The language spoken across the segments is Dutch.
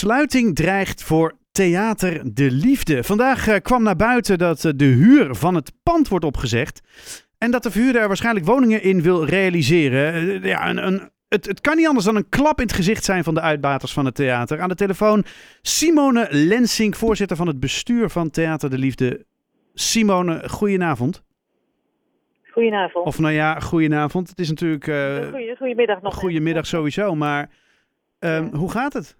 Sluiting dreigt voor Theater de Liefde. Vandaag eh, kwam naar buiten dat eh, de huur van het pand wordt opgezegd. En dat de verhuurder er waarschijnlijk woningen in wil realiseren. Eh, ja, een, een, het, het kan niet anders dan een klap in het gezicht zijn van de uitbaters van het theater. Aan de telefoon Simone Lensing, voorzitter van het bestuur van Theater de Liefde. Simone, goedenavond. Goedenavond. Of nou ja, goedenavond. Het is natuurlijk... Goeie, goedemiddag nog. Goedemiddag sowieso, maar ehm, Ja. hoe gaat het?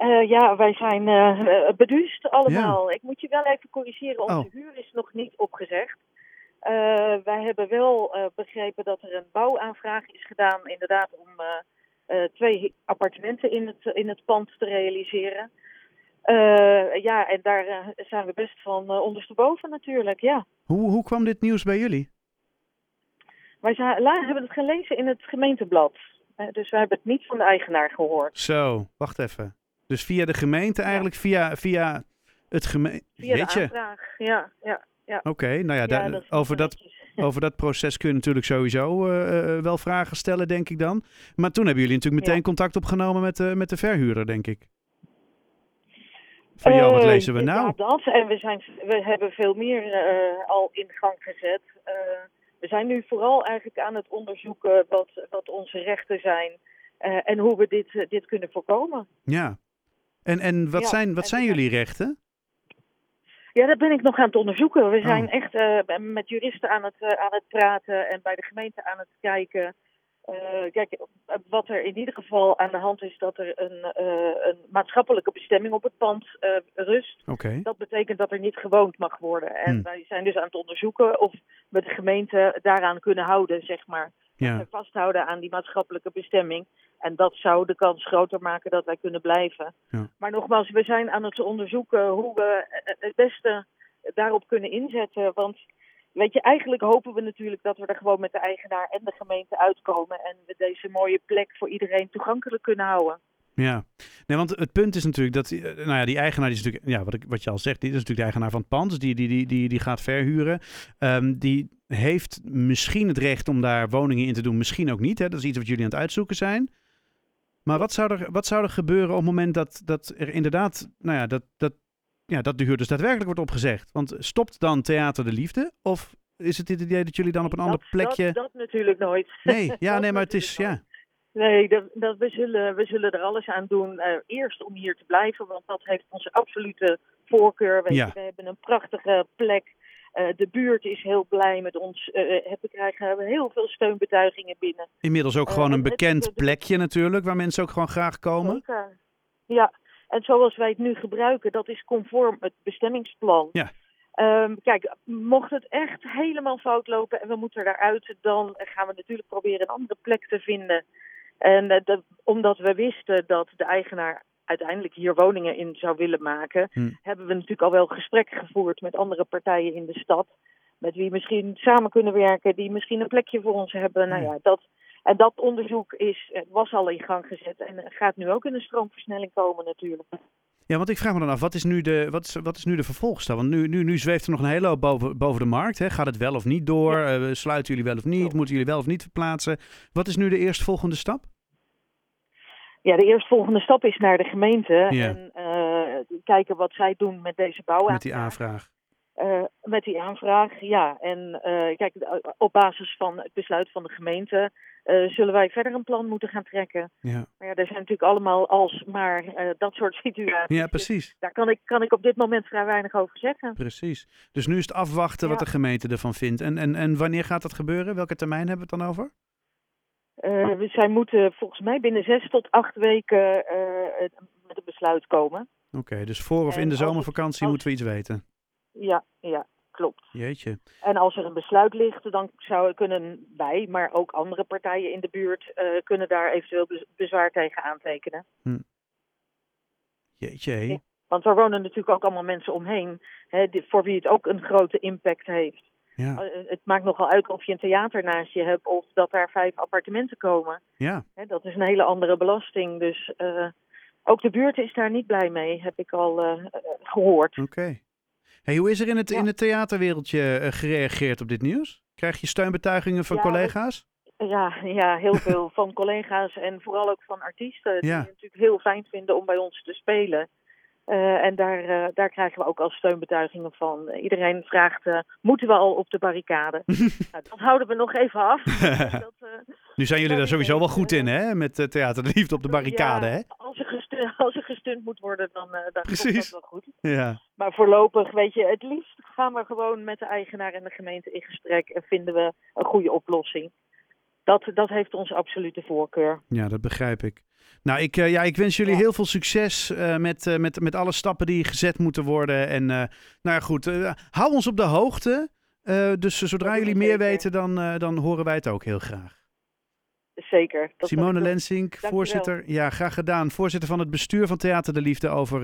Eh, ja, wij zijn eh, beduust allemaal. Ik moet je wel even corrigeren, onze Oh. huur is nog niet opgezegd. Wij hebben wel begrepen dat er een bouwaanvraag is gedaan, inderdaad, om twee appartementen in het, in het pand te realiseren. Ja, en daar zijn we best van ondersteboven natuurlijk, ja. Hoe, hoe kwam dit nieuws bij jullie? Wij zijn, la, hebben het gelezen in het gemeenteblad. Dus we hebben het niet van de eigenaar gehoord. Zo, wacht even. Dus via de gemeente eigenlijk, via, via het gemeente... Via Weet de je? aanvraag, ja. ja, ja. Oké, nou ja, dat over, dat, netjes. over dat proces kun je natuurlijk sowieso eh, eh, wel vragen stellen, denk ik dan. Maar toen hebben jullie natuurlijk meteen contact opgenomen met, de met de verhuurder, denk ik. Van jou, wat Eh, lezen we nou? Ja, dat. En we, zijn, we hebben veel meer eh, al in gang gezet. Eh, we zijn nu vooral eigenlijk aan het onderzoeken wat, wat onze rechten zijn. eh, en hoe we dit, eh, dit kunnen voorkomen. Ja. En, en wat Ja, zijn, wat en zijn zijn- jullie rechten? Ja, dat ben ik nog aan het onderzoeken. We zijn Oh. echt eh, met juristen aan het, eh, aan het praten en bij de gemeente aan het kijken. Eh, kijk, wat er in ieder geval aan de hand is, dat er een, een maatschappelijke bestemming op het pand rust. Oké. Dat betekent dat er niet gewoond mag worden. En Hmm. wij zijn dus aan het onderzoeken of we de gemeente daaraan kunnen houden, zeg maar. Ja. En vasthouden aan die maatschappelijke bestemming. En dat zou de kans groter maken dat wij kunnen blijven. Ja. Maar nogmaals, we zijn aan het onderzoeken hoe we het beste daarop kunnen inzetten. Want weet je, eigenlijk hopen we natuurlijk dat we er gewoon met de eigenaar en de gemeente uitkomen. En we deze mooie plek voor iedereen toegankelijk kunnen houden. Ja, nee, want het punt is natuurlijk dat, eh, nou ja, die eigenaar, die is natuurlijk, ja, wat, ik, wat je al zegt, die is natuurlijk de eigenaar van het pand, dus die, die, die, die, die gaat verhuren. Ehm, die heeft misschien het recht om daar woningen in te doen, misschien ook niet. Hè? Dat is iets wat jullie aan het uitzoeken zijn. Maar wat zou er, wat zou er gebeuren op het moment dat, dat er inderdaad, nou ja, dat, dat, ja, dat de huur dus daadwerkelijk wordt opgezegd? Want stopt dan Theater de Liefde? Of is het het idee dat jullie dan op een ander plekje... Dat, dat natuurlijk nooit. Nee, ja, nee, maar het is, ja. Nee, dat, dat, we, zullen, we zullen er alles aan doen. eh, eerst om hier te blijven, want dat heeft onze absolute voorkeur. Weet Ja. je, we hebben een prachtige plek. Eh, de buurt is heel blij met ons. Eh, we krijgen heel veel steunbetuigingen binnen. Inmiddels ook gewoon een het- bekend plekje natuurlijk, waar mensen ook gewoon graag komen. Zeker. Ja, en zoals wij het nu gebruiken, dat is conform het bestemmingsplan. Ja. Ehm, kijk, mocht het echt helemaal fout lopen en we moeten eruit, dan gaan we natuurlijk proberen een andere plek te vinden. En eh, dat- omdat we wisten dat de eigenaar uiteindelijk hier woningen in zou willen maken, Hm. hebben we natuurlijk al wel gesprekken gevoerd met andere partijen in de stad. Met wie misschien samen kunnen werken, die misschien een plekje voor ons hebben. Nou Ja. ja, dat, en dat onderzoek is, eh, was al in gang gezet en gaat nu ook in een stroomversnelling komen natuurlijk. Ja, want ik vraag me dan af, wat is nu de, wat is, wat is nu de vervolgstap? Want nu, nu, nu zweeft er nog een hele hoop boven, boven de markt. Hè? Gaat het wel of niet door? Eh, sluiten jullie wel of niet? Ja. Moeten jullie wel of niet verplaatsen? Wat is nu de eerstvolgende stap? Ja, de eerstvolgende stap is naar de gemeente Ja. en eh, kijken wat zij doen met deze bouwaanvraag. Met die aanvraag. Eh, met die aanvraag, ja. En kijk, op basis van het besluit van de gemeente zullen wij verder een plan moeten gaan trekken. Ja, Maar ja, er zijn natuurlijk allemaal alsmaar eh dat soort situaties. ja precies. Daar kan ik, kan ik op dit moment vrij weinig over zeggen. precies. Dus nu is het afwachten wat de gemeente ervan vindt. En, en, en wanneer gaat dat gebeuren? Welke termijn hebben we het dan over? Eh, we- zij moeten volgens mij binnen zes tot acht weken eh, met een besluit komen. Oké, dus voor of En in de als zomervakantie als- moeten we iets weten. Ja, ja, klopt. Jeetje. En als er een besluit ligt, dan zou, kunnen wij, maar ook andere partijen in de buurt, eh, kunnen daar eventueel bez- bezwaar tegen aantekenen. Jeetje. hé. Ja. Want er wonen natuurlijk ook allemaal mensen omheen, hè, voor wie het ook een grote impact heeft. Ja, Eh, het maakt nogal uit of je een theater naast je hebt of dat daar vijf appartementen komen. ja. Hè, dat is een hele andere belasting. Dus eh, ook de buurt is daar niet blij mee, heb ik al eh, eh, gehoord. Oké. Hey, hoe is er in het, Ja. in het theaterwereldje eh, gereageerd op dit nieuws? Krijg je steunbetuigingen van Ja, collega's? Ja, ja, heel veel van collega's en vooral ook van artiesten. Die het natuurlijk heel fijn vinden om bij ons te spelen. Eh, en daar, eh, daar krijgen we ook al steunbetuigingen van. Iedereen vraagt, moeten we al op de barricade? nou, dat houden we nog even af. dat, Nu zijn jullie daar sowieso wel goed in, hè? Met Theater de Liefde op de barricade, ja, hè? Moet worden, dan, uh, dan komt Precies. dat wel goed. Ja. Maar voorlopig, weet je, het liefst gaan we gewoon met de eigenaar en de gemeente in gesprek en vinden we een goede oplossing. Dat, dat heeft onze absolute voorkeur. Ja, dat begrijp ik. Nou, ik, uh, ja, ik wens jullie Ja. heel veel succes uh, met, uh, met, met alle stappen die gezet moeten worden. En nou ja, goed, hou ons op de hoogte. dus zodra jullie meer weten, dan, dan horen wij het ook heel graag. Zeker. Dat Simone Lensink, voorzitter. Ja, graag gedaan. Voorzitter van het bestuur van Theater de Liefde over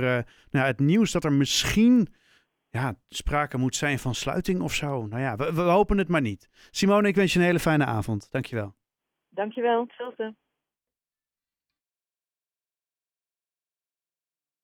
nou, het nieuws dat er misschien ja, sprake moet zijn van sluiting of zo. Nou ja, we, we hopen het maar niet. Simone, ik wens je een hele fijne avond. Dankjewel. Dankjewel, hetzelfde.